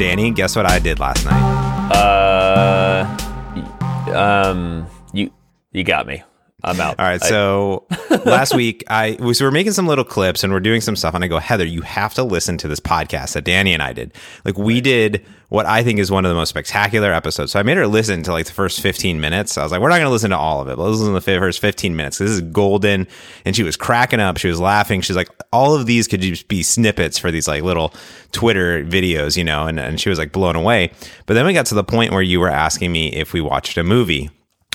Danny, guess what I did last night? Uh, um, you you got me. I'm out. All right. So last week, I we so we're making some little clips and we're doing some stuff. And I go, Heather, you have to listen to this podcast that Danny and I did. Like we did what I think is one of the most spectacular episodes. So I made her listen to like the first 15 minutes. I was like, we're not going to listen to all of it, but let's listen to the first 15 minutes. This is golden. And she was cracking up. She was laughing. She's like, all of these could just be snippets for these like little Twitter videos, you know, and, and she was like blown away. But then we got to the point where you were asking me if we watched a movie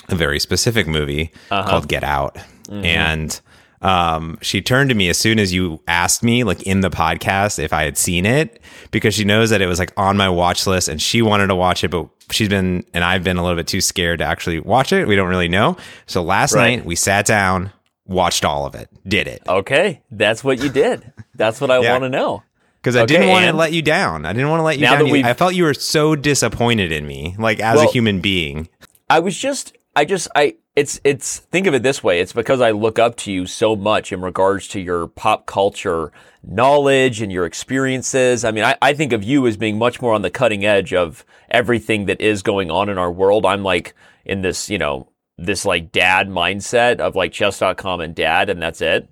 a very specific movie uh-huh. called Get Out. Mm-hmm. And um, she turned to me as soon as you asked me, like in the podcast, if I had seen it, because she knows that it was like on my watch list and she wanted to watch it, but she's been, and I've been a little bit too scared to actually watch it. We don't really know. So last right. night we sat down, watched all of it, did it. Okay. That's what you did. That's what I yeah. want to know. Because I okay, didn't want to let you down. I didn't want to let you down. I felt you were so disappointed in me, like as well, a human being. I was just I just I it's it's think of it this way. It's because I look up to you so much in regards to your pop culture knowledge and your experiences. I mean, I, I think of you as being much more on the cutting edge of everything that is going on in our world. I'm like in this, you know, this like dad mindset of like chess.com and dad and that's it.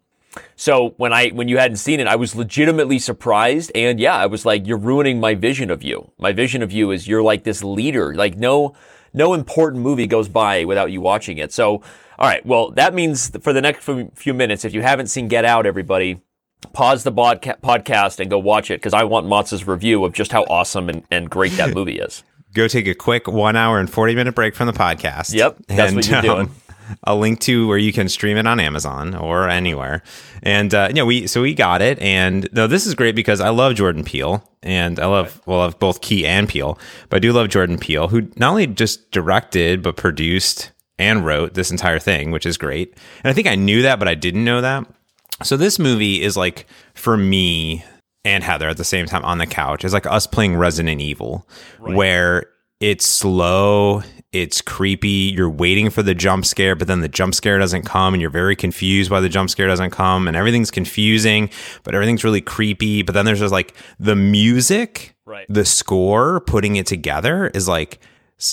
So when I when you hadn't seen it, I was legitimately surprised and yeah, I was like you're ruining my vision of you. My vision of you is you're like this leader. Like no no important movie goes by without you watching it. So, all right. Well, that means for the next few minutes, if you haven't seen Get Out, everybody, pause the podcast and go watch it because I want Motz's review of just how awesome and, and great that movie is. go take a quick one hour and 40 minute break from the podcast. Yep. That's and, what you're um, doing a link to where you can stream it on Amazon or anywhere. And uh, you know, we so we got it, and no, this is great because I love Jordan Peele, and I love well, I love both Key and Peele, but I do love Jordan Peele, who not only just directed but produced and wrote this entire thing, which is great. And I think I knew that, but I didn't know that. So this movie is like for me and Heather at the same time on the couch. It's like us playing Resident Evil, right. where it's slow it's creepy. You're waiting for the jump scare, but then the jump scare doesn't come, and you're very confused why the jump scare doesn't come, and everything's confusing, but everything's really creepy. But then there's just like the music, right. the score, putting it together is like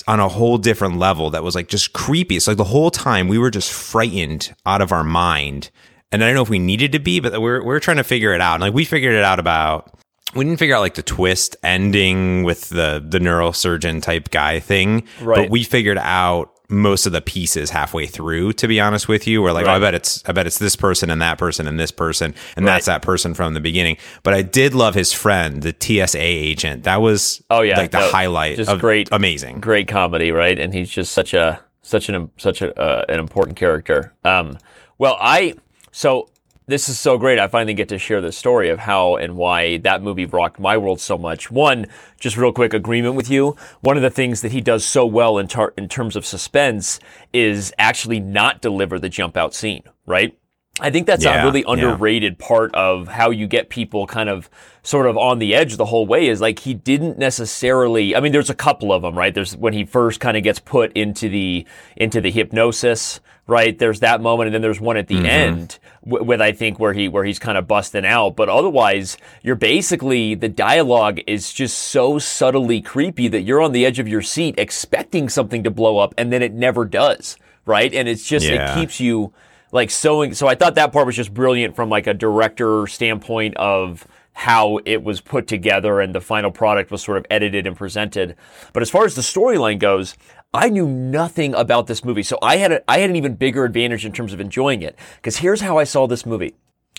on a whole different level that was like just creepy. It's like the whole time we were just frightened out of our mind. And I don't know if we needed to be, but we're, we're trying to figure it out. And like we figured it out about we didn't figure out like the twist ending with the the neurosurgeon type guy thing, right. but we figured out most of the pieces halfway through. To be honest with you, we're like, right. oh, I bet it's I bet it's this person and that person and this person and right. that's that person from the beginning. But I did love his friend, the TSA agent. That was oh yeah, like the no, highlight. Just great, amazing, great comedy, right? And he's just such a such an such a uh, an important character. Um, well, I so this is so great. I finally get to share the story of how and why that movie rocked my world so much. One, just real quick agreement with you. One of the things that he does so well in, tar- in terms of suspense is actually not deliver the jump out scene, right? I think that's yeah, a really underrated yeah. part of how you get people kind of sort of on the edge the whole way is like he didn't necessarily I mean there's a couple of them right there's when he first kind of gets put into the into the hypnosis right there's that moment and then there's one at the mm-hmm. end w- with I think where he where he's kind of busting out but otherwise you're basically the dialogue is just so subtly creepy that you're on the edge of your seat expecting something to blow up and then it never does right and it's just yeah. it keeps you like sewing. So I thought that part was just brilliant from like a director standpoint of how it was put together and the final product was sort of edited and presented. But as far as the storyline goes, I knew nothing about this movie. So I had a, I had an even bigger advantage in terms of enjoying it. Because here's how I saw this movie.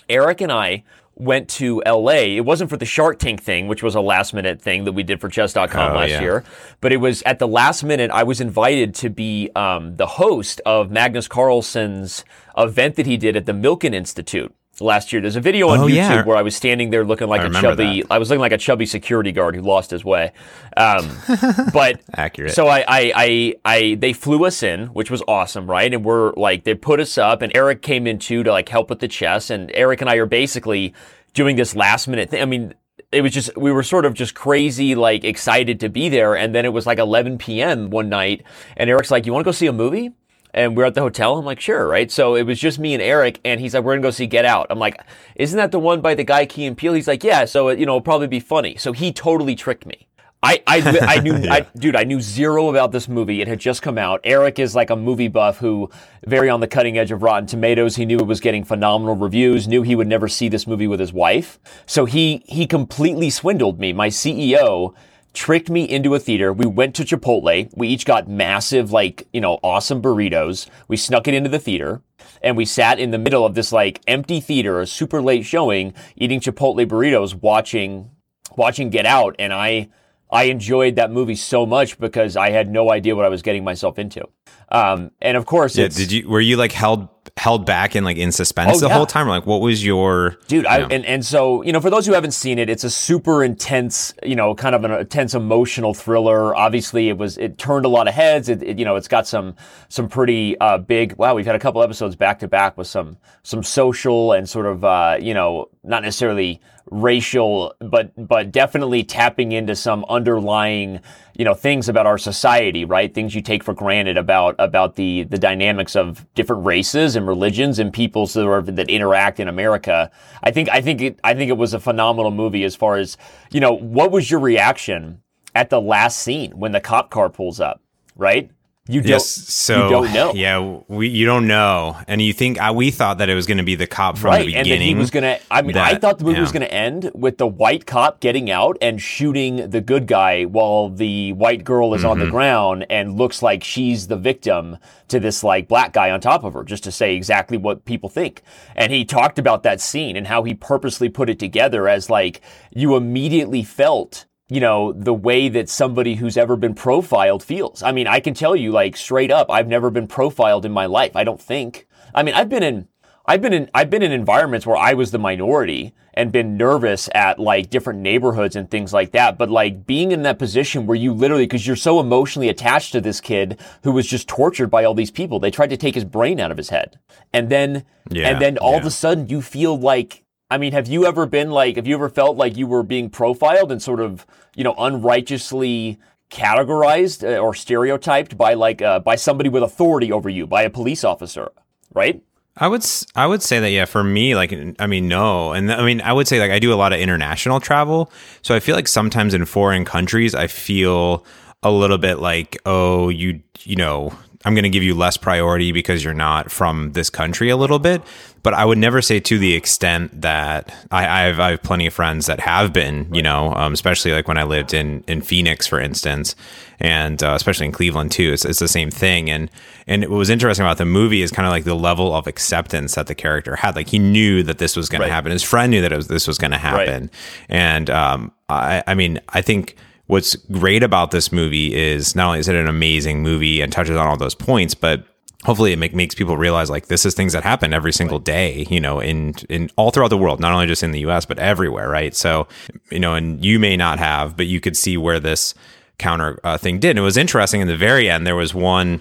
Eric and I went to LA. It wasn't for the Shark Tank thing, which was a last minute thing that we did for chess.com oh, last yeah. year, but it was at the last minute. I was invited to be um, the host of Magnus Carlsen's event that he did at the Milken Institute last year. There's a video on oh, YouTube yeah. where I was standing there looking like I a chubby. That. I was looking like a chubby security guard who lost his way. Um, but accurate. So I, I, I, I, they flew us in, which was awesome, right? And we're like, they put us up, and Eric came in too to like help with the chess. And Eric and I are basically doing this last minute thing. I mean. It was just, we were sort of just crazy, like excited to be there. And then it was like 11 p.m. one night. And Eric's like, You want to go see a movie? And we're at the hotel. I'm like, sure, right? So it was just me and Eric, and he's like, we're gonna go see Get Out. I'm like, isn't that the one by the guy Key and Peele? He's like, yeah. So you know, it'll probably be funny. So he totally tricked me. I, I, I knew, yeah. I, dude, I knew zero about this movie. It had just come out. Eric is like a movie buff who, very on the cutting edge of Rotten Tomatoes. He knew it was getting phenomenal reviews. Knew he would never see this movie with his wife. So he he completely swindled me. My CEO tricked me into a theater. We went to Chipotle. We each got massive, like you know, awesome burritos. We snuck it into the theater and we sat in the middle of this like empty theater, a super late showing, eating Chipotle burritos, watching watching Get Out, and I I enjoyed that movie so much because I had no idea what I was getting myself into. Um, and of course, yeah. Did you were you like held held back and like in suspense oh, the yeah. whole time? Like, what was your dude? I, and and so you know, for those who haven't seen it, it's a super intense, you know, kind of an intense emotional thriller. Obviously, it was it turned a lot of heads. It, it you know, it's got some some pretty uh, big. Wow, we've had a couple episodes back to back with some some social and sort of uh, you know, not necessarily racial, but but definitely tapping into some underlying you know things about our society, right? Things you take for granted about about the the dynamics of different races and religions and peoples that are, that interact in America. I think I think it I think it was a phenomenal movie as far as you know. What was your reaction at the last scene when the cop car pulls up? Right? You don't. Yes, so you don't know. Yeah, we you don't know, and you think uh, we thought that it was going to be the cop from right, the beginning. and then he was going to. I mean, that, I thought the movie yeah. was going to end with the white cop getting out and shooting the good guy while the white girl is mm-hmm. on the mm-hmm. ground and looks like she's the victim to this like black guy on top of her, just to say exactly what people think. And he talked about that scene and how he purposely put it together as like you immediately felt you know, the way that somebody who's ever been profiled feels. I mean, I can tell you like straight up, I've never been profiled in my life. I don't think. I mean, I've been in I've been in I've been in environments where I was the minority and been nervous at like different neighborhoods and things like that. But like being in that position where you literally because you're so emotionally attached to this kid who was just tortured by all these people. They tried to take his brain out of his head. And then yeah, and then all yeah. of a sudden you feel like I mean, have you ever been like, have you ever felt like you were being profiled and sort of, you know, unrighteously categorized uh, or stereotyped by like, uh, by somebody with authority over you, by a police officer, right? I would I would say that yeah for me like I mean no and I mean I would say like I do a lot of international travel so I feel like sometimes in foreign countries I feel a little bit like oh you you know I'm going to give you less priority because you're not from this country a little bit. But I would never say to the extent that I, I, have, I have plenty of friends that have been, you know, um, especially like when I lived in, in Phoenix, for instance, and uh, especially in Cleveland too. It's, it's the same thing. And, and what was interesting about the movie is kind of like the level of acceptance that the character had. Like he knew that this was going right. to happen. His friend knew that was, this was going to happen. Right. And um, I, I mean, I think what's great about this movie is not only is it an amazing movie and touches on all those points, but hopefully it make, makes people realize like this is things that happen every single day, you know, in in all throughout the world, not only just in the US, but everywhere, right? So, you know, and you may not have, but you could see where this counter uh, thing did. And it was interesting in the very end there was one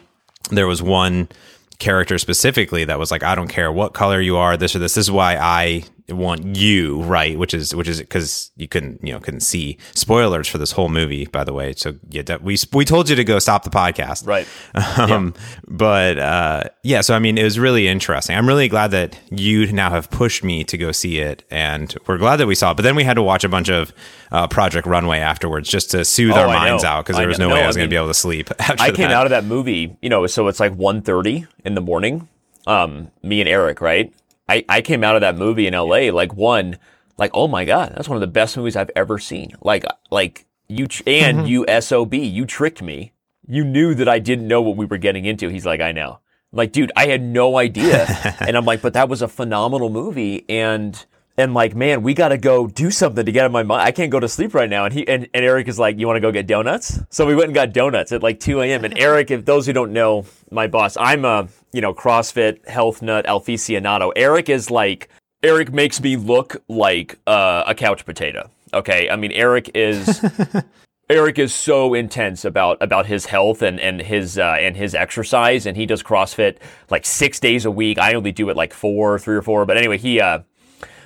there was one character specifically that was like, I don't care what color you are, this or this. This is why I want you right which is which is because you couldn't you know couldn't see spoilers for this whole movie by the way so yeah we we told you to go stop the podcast right um, yeah. but uh, yeah so i mean it was really interesting i'm really glad that you now have pushed me to go see it and we're glad that we saw it but then we had to watch a bunch of uh, project runway afterwards just to soothe oh, our I minds know. out because there was no, no, way i was going to be able to sleep i came that. out of that movie you know so it's like 1.30 in the morning um, me and eric right I, I came out of that movie in LA like one, like, oh my God, that's one of the best movies I've ever seen. Like, like you, and mm-hmm. you SOB, you tricked me. You knew that I didn't know what we were getting into. He's like, I know. I'm like, dude, I had no idea. and I'm like, but that was a phenomenal movie. And, and like, man, we got to go do something to get out of my mind. I can't go to sleep right now. And he and, and Eric is like, you want to go get donuts? So we went and got donuts at like 2 a.m. And Eric, if those who don't know my boss, I'm a you know CrossFit health nut aficionado. Eric is like Eric makes me look like uh, a couch potato. Okay, I mean Eric is. Eric is so intense about about his health and and his uh, and his exercise, and he does CrossFit like six days a week. I only do it like four, three or four. But anyway, he uh,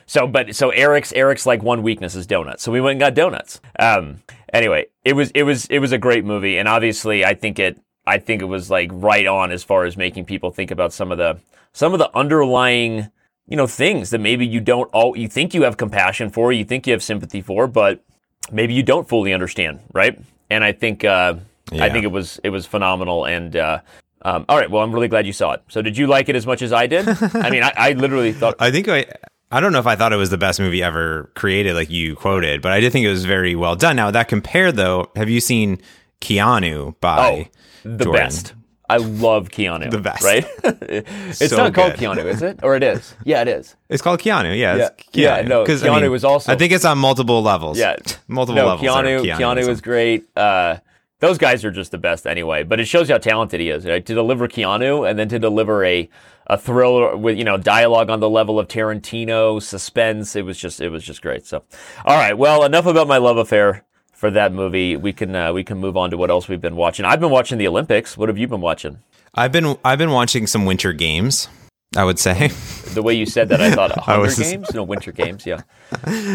so, but so Eric's Eric's like one weakness is donuts. So we went and got donuts. Um, anyway, it was it was it was a great movie, and obviously, I think it I think it was like right on as far as making people think about some of the some of the underlying you know things that maybe you don't all you think you have compassion for, you think you have sympathy for, but maybe you don't fully understand, right? And I think uh, I think it was it was phenomenal. And uh, um, all right, well, I'm really glad you saw it. So, did you like it as much as I did? I mean, I, I literally thought I think I. I don't know if I thought it was the best movie ever created, like you quoted, but I did think it was very well done. Now that compared, though, have you seen Keanu by the Jordan? best. I love Keanu. The best. right? it's So not called good. Keanu, is it? Or it is? Yeah, it is. It's called Keanu. Yeah, Yeah. Yeah, Keanu. no, 'Cause, Keanu was also- I think it's on multiple levels. Yeah, multiple no, levels. Keanu, Keanu Keanuism. was great. Uh, those guys are just the best anyway. But it shows you how talented he is. Right? To deliver Keanu and then to deliver a a thriller with you know dialogue on the level of Tarantino, suspense. It was just it was just great. So, all right. Well, enough about my love affair for that movie. We can uh, we can move on to what else we've been watching. I've been watching the Olympics. What have you been watching? I've been I've been watching some Winter Games. I would say. The way you said that, I thought Hunger just- Games, no Winter Games. Yeah.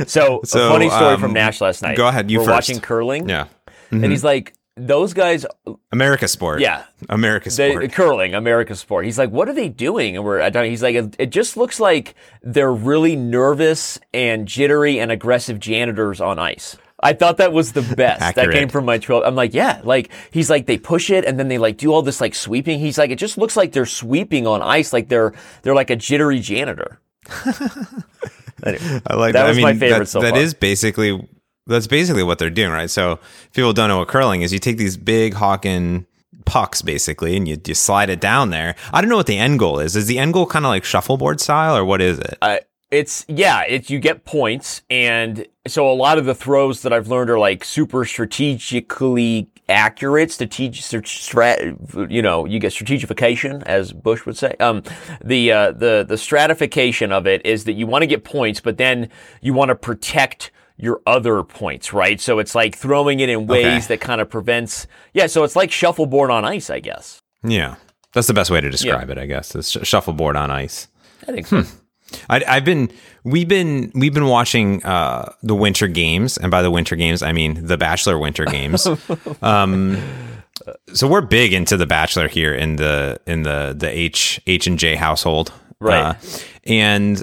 So, So, a funny story um, from Nash last night. go ahead, you We're first. watching curling. yeah, and he's like, those guys America Sport. Yeah. America They, Sport. curling, America's sport. He's like, what are they doing? And we're, I don't- he's like, it, just looks like they're really nervous and jittery and aggressive janitors on ice. I thought that was the best. that came from my 12. I'm like, yeah, like he's like, they push it and then they like do all this like sweeping. He's like, it just looks like they're sweeping on ice. Like they're, they're like a jittery janitor. Anyway, I like That that. was I mean, my favorite that, so that far. is basically that's basically what they're doing, right? So if people don't know what curling is, you take these big Hawken pucks basically and you, you slide it down there. I don't know what the end goal is. Is the end goal kind of like shuffleboard style or what is it? Uh, it's yeah, it's you get points, and so a lot of the throws that I've learned are like super strategically accurate. Strategic, strat, you know, you get strategification, as Bush would say. Um, the uh, the the stratification of it is that you want to get points, but then you want to protect your other points, right? So it's like throwing it in ways Okay. that kind of prevents. Yeah, so it's like shuffleboard on ice, I guess. yeah. That's the best way to describe it, I guess. It's sh- shuffleboard on ice. I think so. I, I've been we've been we've been watching uh, the Winter Games, and by the Winter Games, I mean the Bachelor Winter Games. um, so we're big into the Bachelor here in the in the the H H and J household, Right. Uh, and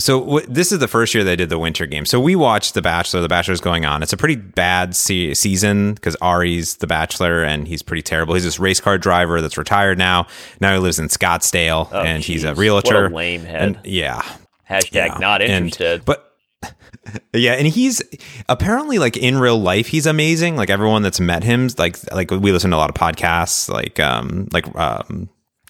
so w- this is the first year they did the Winter game. So we watched the Bachelor. The Bachelor's going on. It's a pretty bad se- season because Arie's the Bachelor, and he's pretty terrible. He's this race car driver that's retired now. Now he lives in Scottsdale, and he's a realtor. What a lame head. And yeah, Hashtag yeah. not And- interested. but yeah, and he's apparently like in real life, he's amazing. Like everyone that's met him, like like we listen to a lot of podcasts, like um like um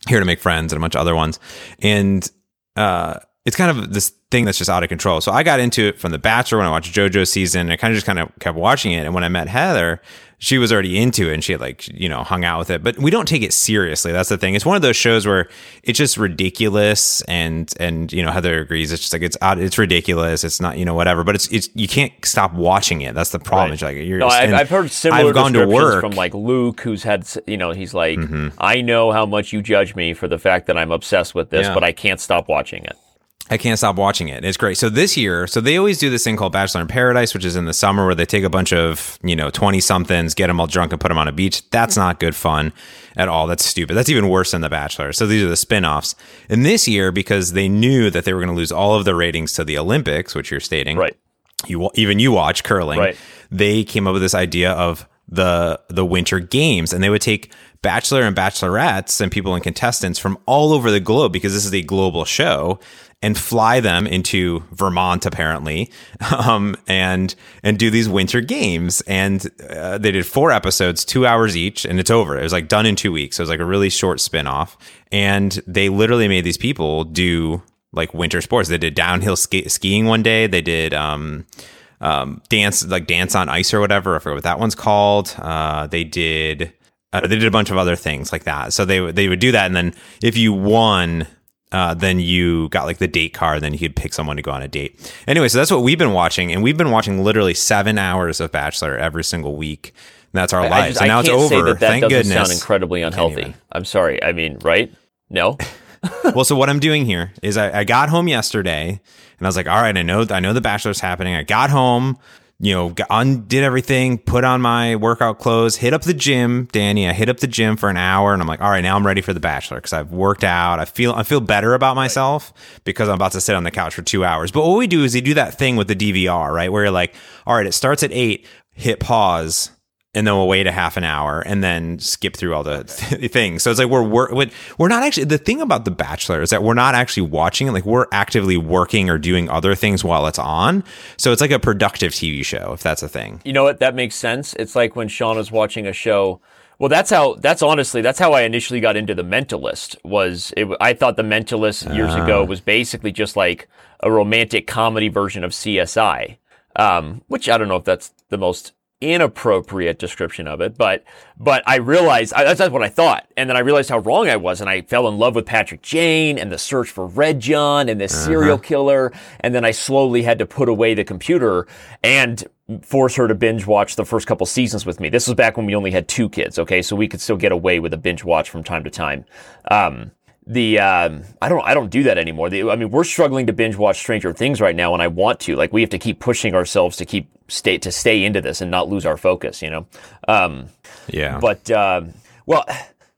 here to make friends and a bunch of other ones, and uh it's kind of this thing that's just out of control. So I got into it from The Bachelor when I watched JoJo season. And I kind of just kind of kept watching it, and when I met Heather. She was already into it and she had like, you know, hung out with it. But we don't take it seriously. That's the thing. It's one of those shows where it's just ridiculous and and you know, Heather agrees. It's just like it's out it's ridiculous. It's not, you know, whatever. But it's it's you can't stop watching it. That's the problem. It's like you're No, I've, I've heard similar I've gone to work. Mm-hmm. from like Luke, who's had, you know, he's like, I know how much you judge me for the fact that I'm obsessed with this, Yeah. but I can't stop watching it. I can't stop watching it. It's great. So this year, so they always do this thing called Bachelor in Paradise, which is in the summer where they take a bunch of, you know, 20 somethings, get them all drunk and put them on a beach. That's not good fun at all. That's stupid. That's even worse than The Bachelor. So these are the spin-offs. And this year, because they knew that they were going to lose all of the ratings to the Olympics, which you're stating. Right. You even you watch curling. Right. They came up with this idea of the the winter games and they would take bachelor and bachelorettes and people and contestants from all over the globe because this is a global show and fly them into Vermont apparently um, and and do these winter games and uh, they did four episodes 2 hours each and it's over it was like done in 2 weeks so it was like a really short spin-off and they literally made these people do like winter sports they did downhill ski- skiing one day they did um um, dance like dance on ice or whatever. I forget what that one's called. Uh, they did uh, they did a bunch of other things like that. So they they would do that, and then if you won. Uh, then you got like the date card, then you could pick someone to go on a date. Anyway, so that's what we've been watching, and we've been watching literally seven hours of Bachelor every single week. And that's our I lives. just, and now it's over. that that Thank doesn't goodness. sound incredibly unhealthy. I'm sorry. I mean, right? No? well, so what I'm doing here is I, I got home yesterday and I was like, all right, I know I know the bachelor's happening. I got home, you know, undid everything, put on my workout clothes, hit up the gym, Danny. I hit up the gym for an hour, and I'm like, all right, now I'm ready for the Bachelor because I've worked out. I feel I feel better about myself because I'm about to sit on the couch for two hours. But what we do is we do that thing with the DVR, right? Where you're like, all right, it starts at eight, hit pause and then we'll wait a half an hour and then skip through all the th- things. So it's like we're, we're we're not actually the thing about The Bachelor is that we're not actually watching it. Like we're actively working or doing other things while it's on. So it's like a productive TV show if that's a thing. You know what? That makes sense. It's like when Sean was watching a show. Well, that's how. That's honestly. That's how I initially got into The Mentalist. Was it, I thought The Mentalist years uh. ago was basically just like a romantic comedy version of CSI. Um, which I don't know if that's the most inappropriate description of it, but but I realized I, that's what I thought, and then I realized how wrong I was, and I fell in love with Patrick Jane and the search for Red John and this uh-huh. serial killer, and then I slowly had to put away the computer and force her to binge watch the first couple seasons with me. This was back when we only had two kids, okay, so we could still get away with a binge watch from time to time. Um, the um, I don't I don't do that anymore. The, I mean, we're struggling to binge watch Stranger Things right now, and I want to. Like, we have to keep pushing ourselves to keep stay to stay into this and not lose our focus. You know. Um, yeah. But uh, well,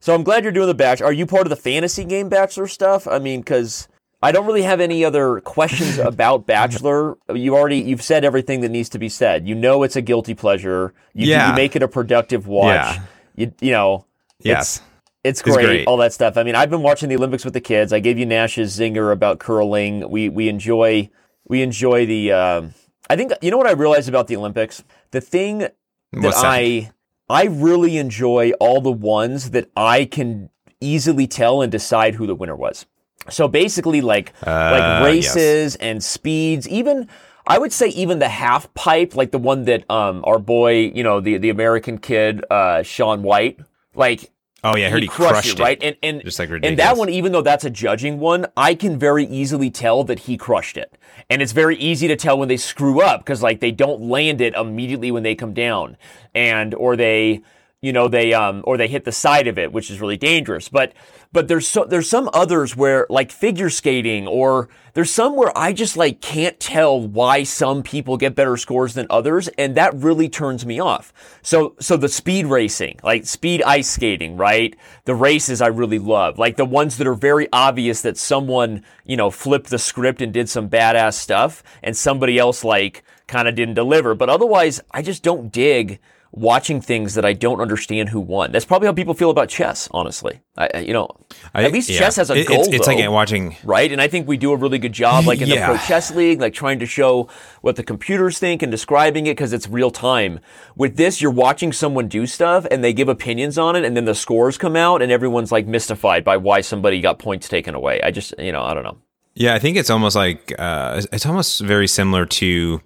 so I'm glad you're doing the batch. Are you part of the fantasy game Bachelor stuff? I mean, because I don't really have any other questions about Bachelor. You already you've said everything that needs to be said. You know it's a guilty pleasure. You, yeah. you make it a productive watch. Yeah. You you know. Yes. It's great, it's great, all that stuff. I mean, I've been watching the Olympics with the kids. I gave you Nash's zinger about curling. We we enjoy we enjoy the. Uh, I think you know what I realized about the Olympics. The thing that, that I I really enjoy all the ones that I can easily tell and decide who the winner was. So basically, like uh, like races yes. and speeds, even. I would say even the half pipe, like the one that um, our boy, you know, the the American kid, uh, Shaun White, like Oh yeah, I heard he, he crushed, crushed it, right? And and just like ridiculous. and that one, even though that's a judging one, I can very easily tell that he crushed it. And it's very easy to tell when they screw up because like they don't land it immediately when they come down, and or they you know they um or they hit the side of it which is really dangerous but but there's so there's some others where like figure skating or there's some where I just like can't tell why some people get better scores than others and that really turns me off. So so the speed racing, like speed ice skating, right? The races I really love. Like the ones that are very obvious that someone, you know, flipped the script and did some badass stuff and somebody else like kind of didn't deliver. But otherwise, I just don't dig watching things that I don't understand who won. That's probably how people feel about chess, honestly. I, you know, I, at least yeah. chess has a it, goal. It's, it's though, like watching, right? And I think we do a really good job, like in yeah. the Pro Chess League, like trying to show what the computers think and describing it because it's real time. With this, you're watching someone do stuff and they give opinions on it, and then the scores come out, and everyone's like mystified by why somebody got points taken away. I just, you know, I don't know. Yeah, I think it's almost like uh, it's almost very similar to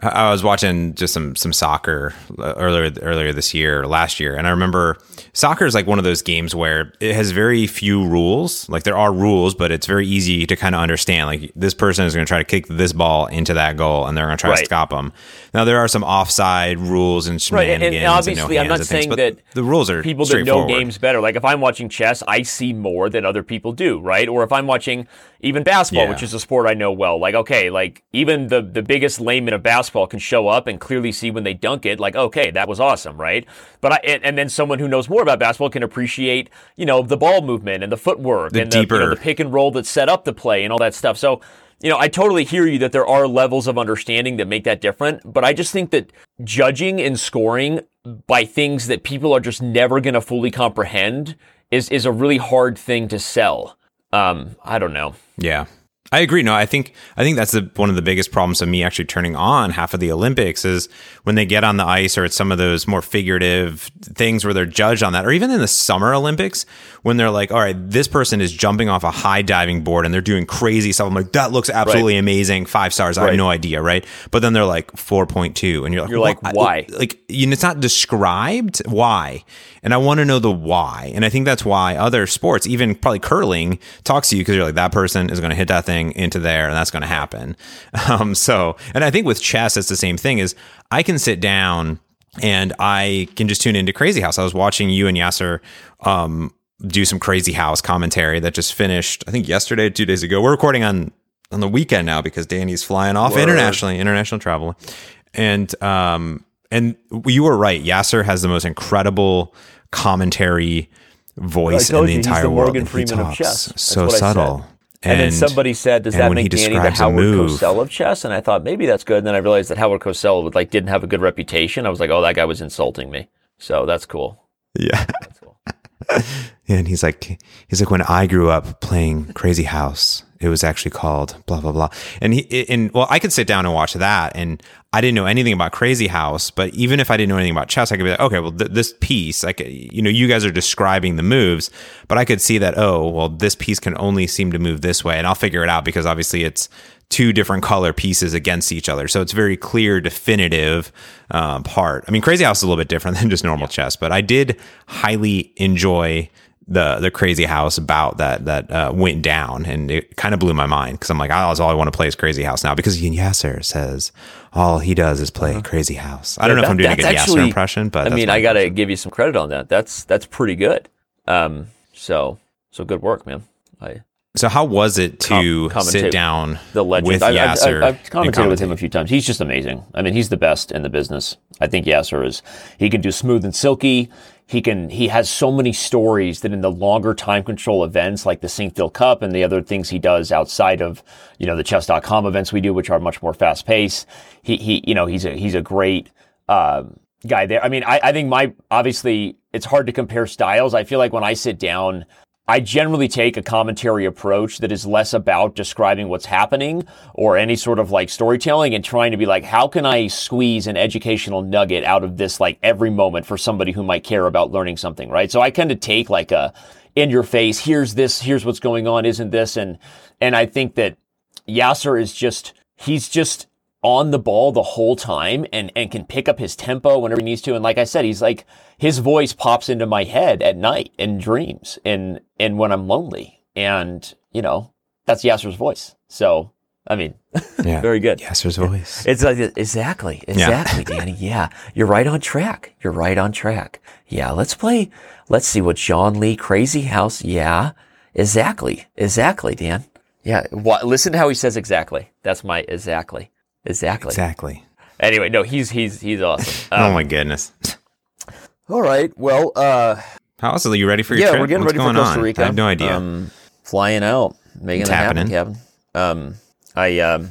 I was watching just some some soccer uh, earlier earlier this year, last year, and I remember soccer is like one of those games where it has very few rules. Like there are rules, but it's very easy to kind of understand. Like this person is going to try to kick this ball into that goal, and they're going to try right. to stop them. Now there are some offside rules and shenanigans. Right, and, and obviously, and no I'm not saying that the rules are people that know games better. Like if I'm watching chess, I see more than other people do, right? Or if I'm watching even basketball, yeah. which is a sport I know well, like okay, like even the the biggest layman of basketball can show up and clearly see when they dunk it, like okay, that was awesome, right? But I and, and then someone who knows more about basketball can appreciate, you know, the ball movement and the footwork the and deeper. the, you know, the pick and roll that set up the play and all that stuff. So you know, I totally hear you that there are levels of understanding that make that different, but I just think that judging and scoring by things that people are just never going to fully comprehend is is a really hard thing to sell. Um, I don't know. Yeah. I agree. No, I think I think that's the, one of the biggest problems of me actually turning on half of the Olympics is when they get on the ice or it's some of those more figurative things where they're judged on that, or even in the Summer Olympics when they're like, "All right, this person is jumping off a high diving board and they're doing crazy stuff." I'm like, "That looks absolutely right. amazing, five stars." Right. I have no idea, right? But then they're like four point two, and you're like, "You're like, why?" Like, you know, it's not described why, and I want to know the why, and I think that's why other sports, even probably curling, talks to you because you're like, that person is going to hit that thing into there and that's going to happen. Um, so, and I think with chess, it's the same thing is I can sit down and I can just tune into Crazy House. I was watching you and Yasser, um, do some Crazy House commentary that just finished, I think yesterday, two days ago. We're recording on, on the weekend now because Danny's flying off Word. internationally, international travel. and um, and you were right. Yasser has the most incredible commentary voice in the you, entire the world. Morgan he Freeman of talks chess. So what I said. subtle. And, then somebody said, "Does that make Danny the Howard move- Cosell of chess?" And I thought maybe that's good. And then I realized that Howard Cosell would, like didn't have a good reputation. I was like, "Oh, that guy was insulting me." So that's cool. Yeah. That's cool. And he's like, he's like, when I grew up playing Crazy House, it was actually called blah blah blah. And he, and well, I could sit down and watch that, and I didn't know anything about Crazy House, but even if I didn't know anything about chess, I could be like, okay, well, th- this piece, like, you know, you guys are describing the moves, but I could see that, oh, well, this piece can only seem to move this way, and I'll figure it out because obviously it's two different color pieces against each other, so it's very clear, definitive um, part. I mean, Crazy House is a little bit different than just normal chess, but I did highly enjoy the the crazy house about that that uh, went down, and it kind of blew my mind because I'm like, oh, that's all I want to play is Crazy House now because Yasser says all he does is play Crazy House. I don't know if I'm doing a good That's Yasser impression, but I mean, I got to give you some credit on that. That's that's pretty good. Um, so so good work, man. I So how was it to Com- sit down the legend. with I've, I've- Yasser? I've, I've and commentated with him a few times. He's just amazing. I mean, he's the best in the business. I think Yasser is. He can do smooth and silky. He can. He has so many stories that in the longer time control events, like the. Phil Cup and the other things he does outside of, you know, the Chess.com events we do, which are much more fast paced. He he, you know, he's a he's a great. Uh, guy there. I mean, I, I think my obviously it's hard to compare styles. I feel like when I sit down, I generally take a commentary approach that is less about describing what's happening or any sort of like storytelling and trying to be like, how can I squeeze an educational nugget out of this like every moment for somebody who might care about learning something, right? So I kind of take like a in your face, here's this, here's what's going on, isn't this? And and I think that Yasser is just he's just on the ball the whole time and, and can pick up his tempo whenever he needs to. And like I said, he's like his voice pops into my head at night in dreams and and when I'm lonely. And, you know, that's Yasser's voice. So I mean, Yeah. very good. Yasser's voice. It's like exactly, exactly, Danny. Yeah, you're right on track. You're right on track. Yeah, let's play. Let's see what John Lee Crazy House. Yeah, exactly, exactly, Dan. Yeah, what, listen to how he says exactly. That's my exactly, exactly. Exactly. Anyway, no, he's he's he's awesome. oh Um, my goodness. all right, well, uh, How else are you ready for your yeah, trip? we're getting What's ready going for Costa on? Rica. I have no idea. Um, flying out, making It's it happen, happening. Kevin. Um, I um,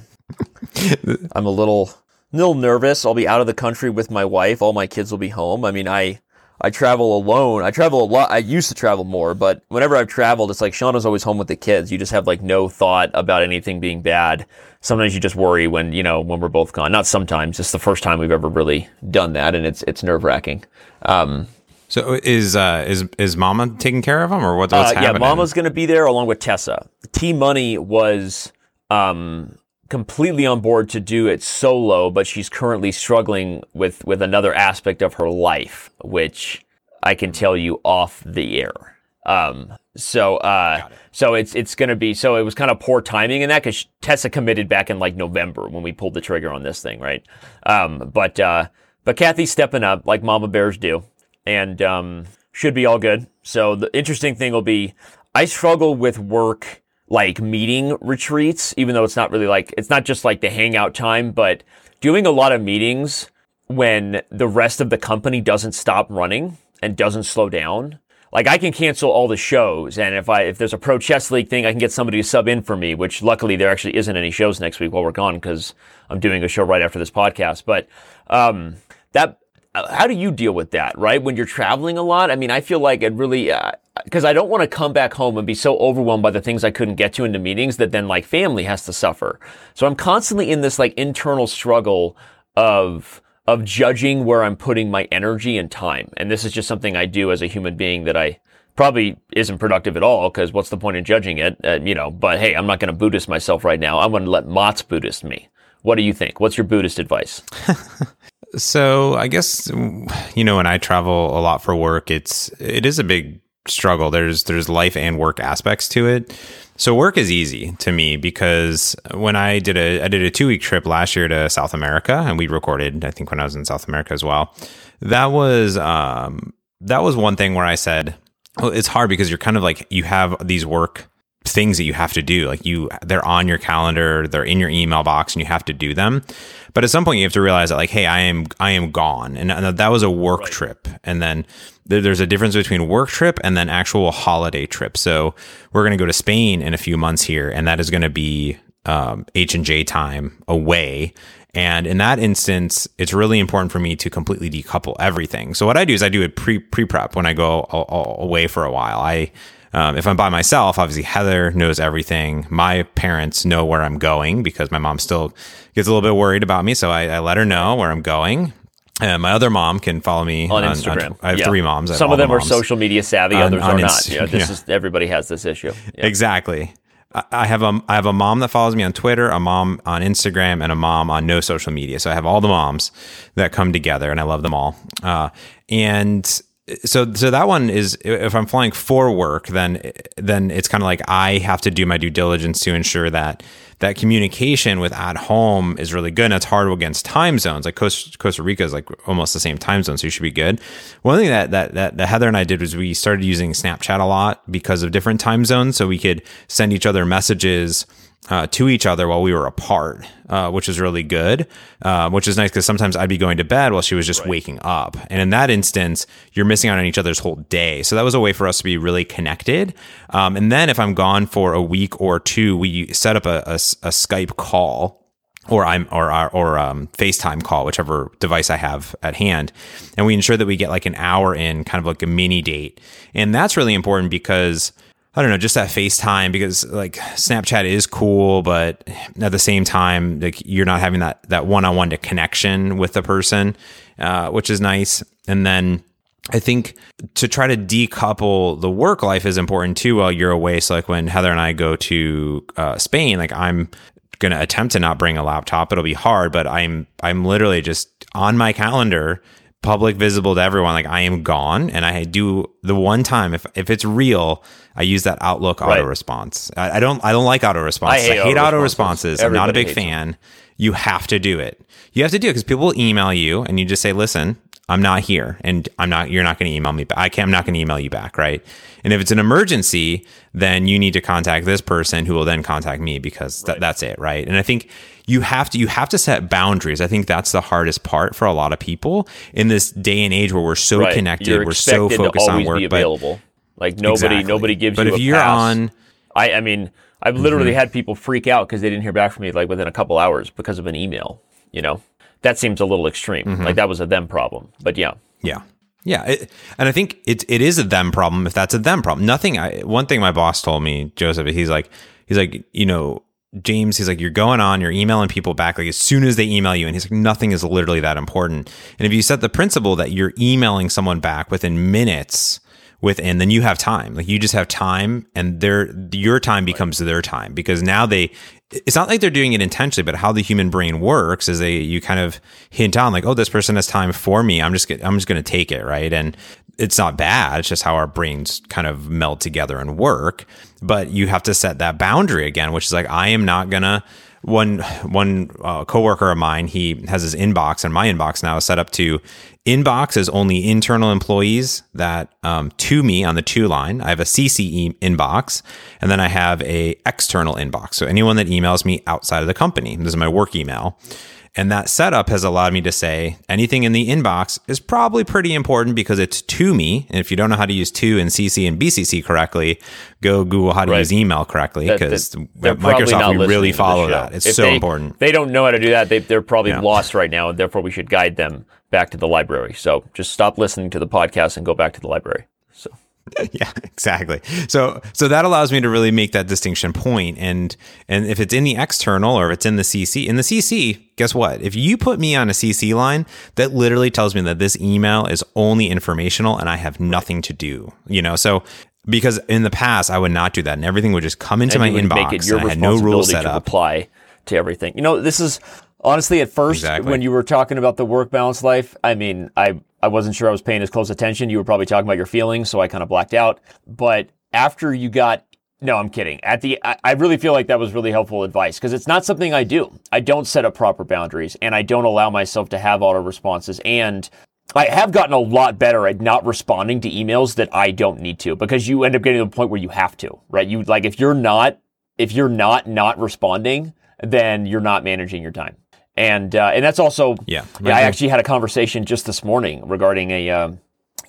I'm a little little nervous. I'll be out of the country with my wife. All my kids will be home. I mean, I I travel alone. I travel a lot. I used to travel more, but whenever I've traveled, it's like Shauna's always home with the kids. You just have like no thought about anything being bad. Sometimes you just worry when you know when we're both gone. Not sometimes. It's the first time we've ever really done that, and it's it's nerve wracking. Um, so is uh is is Mama taking care of him or what, what's uh, yeah, happening? Mama's going to be there along with Tessa. T Money was um, completely on board to do it solo, but she's currently struggling with with another aspect of her life, which I can tell you off the air. Um, so uh, so it's it's going to be so it was kind of poor timing in that because Tessa committed back in like November when we pulled the trigger on this thing, right? Um, but uh, but Kathy's stepping up like Mama Bears do and um, should be all good. So the interesting thing will be, I struggle with work like meeting retreats, even though it's not really like it's not just like the hangout time, but doing a lot of meetings when the rest of the company doesn't stop running and doesn't slow down. Like I can cancel all the shows, and if I if there's a pro chess league thing, I can get somebody to sub in for me. Which luckily there actually isn't any shows next week while we're gone because I'm doing a show right after this podcast. But um, that how do you deal with that, right? When you're traveling a lot? I mean, I feel like it really, because I don't want to come back home and be so overwhelmed by the things I couldn't get to in the meetings that then like family has to suffer. So I'm constantly in this like internal struggle of, of judging where I'm putting my energy and time. And this is just something I do as a human being that I probably isn't productive at all because what's the point in judging it? Uh, you know, but hey, I'm not going to Buddhist myself right now. I'm going to let Mott's Buddhist me. What do you think? What's your Buddhist advice? So I guess you know when I travel a lot for work, it's it is a big struggle. There's there's life and work aspects to it. So work is easy to me because when I did a I did a two week trip last year to South America and we recorded I think when I was in South America as well. That was um that was one thing where I said well, it's hard because you're kind of like you have these work things that you have to do. Like you, they're on your calendar, they're in your email box, and you have to do them. But at some point, you have to realize that, like, hey, I am, I am gone, and, and that was a work right. trip. And then there's a difference between work trip and then actual holiday trip. So we're going to go to Spain in a few months here, and that is going to be um, H and J time away. And in that instance, it's really important for me to completely decouple everything. So what I do is I do a pre pre prep when I go a, a, away for a while. I um, if I'm by myself, obviously Heather knows everything. My parents know where I'm going because my mom still gets a little bit worried about me, so I, I let her know where I'm going. And my other mom can follow me on, on Instagram. On, I have yeah. three moms. Some of them the are social media savvy, others on are not. You know, this yeah. is everybody has this issue. Yeah. Exactly. I have a I have a mom that follows me on Twitter, a mom on Instagram, and a mom on no social media. So I have all the moms that come together, and I love them all. Uh, and so so that one is if I'm flying for work, then then it's kind of like I have to do my due diligence to ensure that that communication with at home is really good. And it's hard against time zones. Like Costa, Costa Rica is like almost the same time zone, so you should be good. One thing that, that that that Heather and I did was we started using Snapchat a lot because of different time zones, so we could send each other messages uh, to each other while we were apart, uh, which is really good, uh, which is nice because sometimes I'd be going to bed while she was just right. waking up. And in that instance, you're missing out on each other's whole day. So that was a way for us to be really connected. Um, and then if I'm gone for a week or two, we set up a, a, a Skype call or I'm or or um, FaceTime call, whichever device I have at hand, and we ensure that we get like an hour in, kind of like a mini date, and that's really important because I don't know, just that FaceTime because like Snapchat is cool, but at the same time, like you're not having that that one on one connection with the person, uh, which is nice. And then I think to try to decouple the work life is important too while you're away. So like when Heather and I go to uh, Spain, like I'm gonna attempt to not bring a laptop. It'll be hard, but I'm I'm literally just on my calendar public visible to everyone like i am gone and i do the one time if if it's real i use that outlook right. auto response I, I, don't i don't like auto responses i hate, I hate auto responses i'm not a big fan. Them. you have to do it. You have to do it because people will email you and you just say listen i'm not here and i'm not you're not going to email me back i can't i'm not going to email you back right? And if it's an emergency then you need to contact this person who will then contact me because th- right. that's it right? And i think you have to you have to set boundaries. I think that's the hardest part for a lot of people in this day and age where we're so right. connected, you're we're so focused on work. Be available. But, like nobody exactly. nobody gives but you. But if you're pass. on, I I mean I've literally mm-hmm. had people freak out because they didn't hear back from me like within a couple hours because of an email. You know, that seems a little extreme. Mm-hmm. Like that was a them problem. But yeah, yeah. Yeah, it, and I think it it is a them problem if that's a them problem. Nothing. I, one thing my boss told me, Joseph, he's like he's like you know James, he's like, you're going on, you're emailing people back like as soon as they email you. And he's like, nothing is literally that important. And if you set the principle that you're emailing someone back within minutes, within, then you have time. Like you just have time and their, your time becomes their time because now they, it's not like they're doing it intentionally, but how the human brain works is they, you kind of hint on like, oh, this person has time for me. I'm just, I'm just going to take it. Right. And it's not bad. It's just how our brains kind of meld together and work. But you have to set that boundary again, which is like, I am not gonna. One one uh, coworker of mine, he has his inbox, and my inbox now is set up to inbox is only internal employees that um, to me on the to line. I have a CCE inbox, and then I have a external inbox. So anyone that emails me outside of the company, this is my work email. And that setup has allowed me to say anything in the inbox is probably pretty important because it's to me. And if you don't know how to use to and CC and BCC correctly, go Google how to right. use email correctly because Microsoft, we really follow that. It's if so they, important. They don't know how to do that. They, are probably yeah. lost right now. And therefore, we should guide them back to the library. So just stop listening to the podcast and go back to the library. Yeah, exactly. So so that allows me to really make that distinction point and and if it's in the external or if it's in the CC, in the CC, guess what? If you put me on a CC line, that literally tells me that this email is only informational and I have nothing to do. You know, so because in the past I would not do that and everything would just come into and my inbox make it your and I had no rules set up. Apply to everything. You know, this is honestly at first exactly. when you were talking about the work balance life, I mean, I I wasn't sure I was paying as close attention. You were probably talking about your feelings, so I kind of blacked out. But after you got no, I'm kidding. At the, I, really feel like that was really helpful advice because it's not something I do. I don't set up proper boundaries and I don't allow myself to have auto responses. And I have gotten a lot better at not responding to emails that I don't need to because you end up getting to the point where you have to, right? You like if you're not if you're not not responding, then you're not managing your time. And uh, and that's also Yeah. yeah. I actually had a conversation just this morning regarding a um,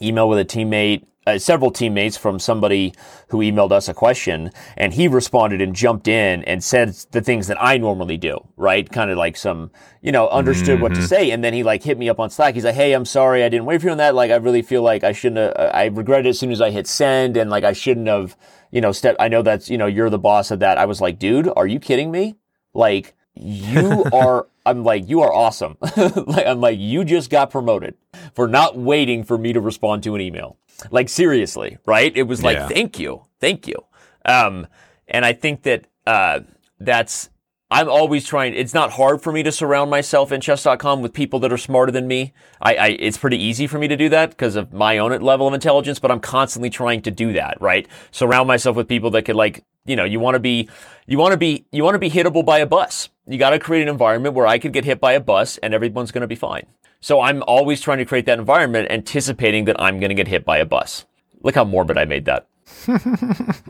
email with a teammate, uh, several teammates from somebody who emailed us a question, and he responded and jumped in and said the things that I normally do, right? Kind of like some, you know, understood what to say, and then he like hit me up on Slack. He's like, "Hey, I'm sorry, I didn't wait for you on that. Like, I really feel like I shouldn't. Have, I regret it as soon as I hit send, and like I shouldn't have, you know, step. I know that's you know you're the boss of that. I was like, dude, are you kidding me? Like." You are I'm like you are awesome. like I'm like you just got promoted for not waiting for me to respond to an email. Like seriously, right? It was like Yeah. thank you. Thank you. Um and I think that uh that's I'm always trying. It's not hard for me to surround myself in chess.com with people that are smarter than me. I, I it's pretty easy for me to do that because of my own level of intelligence, but I'm constantly trying to do that, right? Surround myself with people that could like, you know, you want to be, you want to be, you want to be hittable by a bus. You got to create an environment where I could get hit by a bus and everyone's going to be fine. So I'm always trying to create that environment, anticipating that I'm going to get hit by a bus. Look how morbid I made that.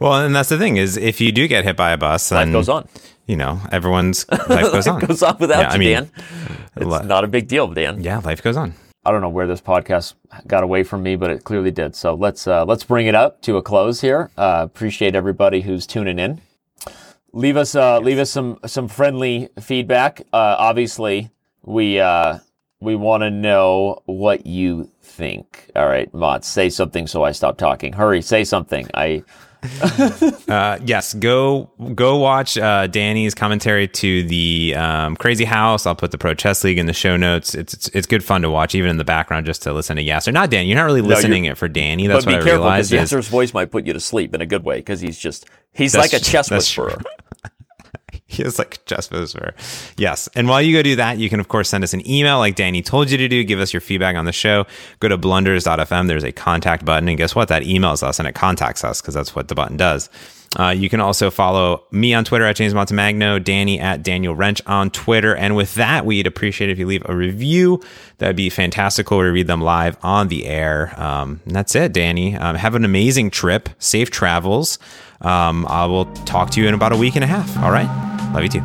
Well, and that's the thing is, if you do get hit by a bus, Life goes on. You know, everyone's life goes on. goes on without Yeah, you, I mean, Dan. It's li- not a big deal, Dan. Yeah, life goes on. I don't know where this podcast got away from me, but it clearly did. So let's uh, let's bring it up to a close here. Uh, appreciate everybody who's tuning in. Leave us uh, leave us some some friendly feedback. Uh, obviously, we uh, we want to know what you think. All right, Mott, say something so I stop talking. Hurry, say something. I Uh, yes, go go watch uh, Danny's commentary to the um, Crazy House. I'll put the Pro Chess League in the show notes. It's, it's it's good fun to watch, even in the background, just to listen to Yasser. Not Danny. You're not really listening it for Danny. That's but be what I careful realized. Yasser's voice might put you to sleep in a good way because he's just he's That's- like a chess whisperer. He is like whisperer. Yes. And while you go do that, you can, of course, send us an email like Danny told you to do. Give us your feedback on the show. Go to blunders.fm. There's a contact button. And guess what? That emails us and it contacts us because that's what the button does. Uh, you can also follow me on Twitter at James Montemagno, Danny at Daniel Rensch on Twitter. And with that, we'd appreciate if you leave a review. That'd be fantastical. We read them live on the air. Um, and that's it, Danny. Um, have an amazing trip. Safe travels. Um, I will talk to you in about a week and a half. All right. Ловите!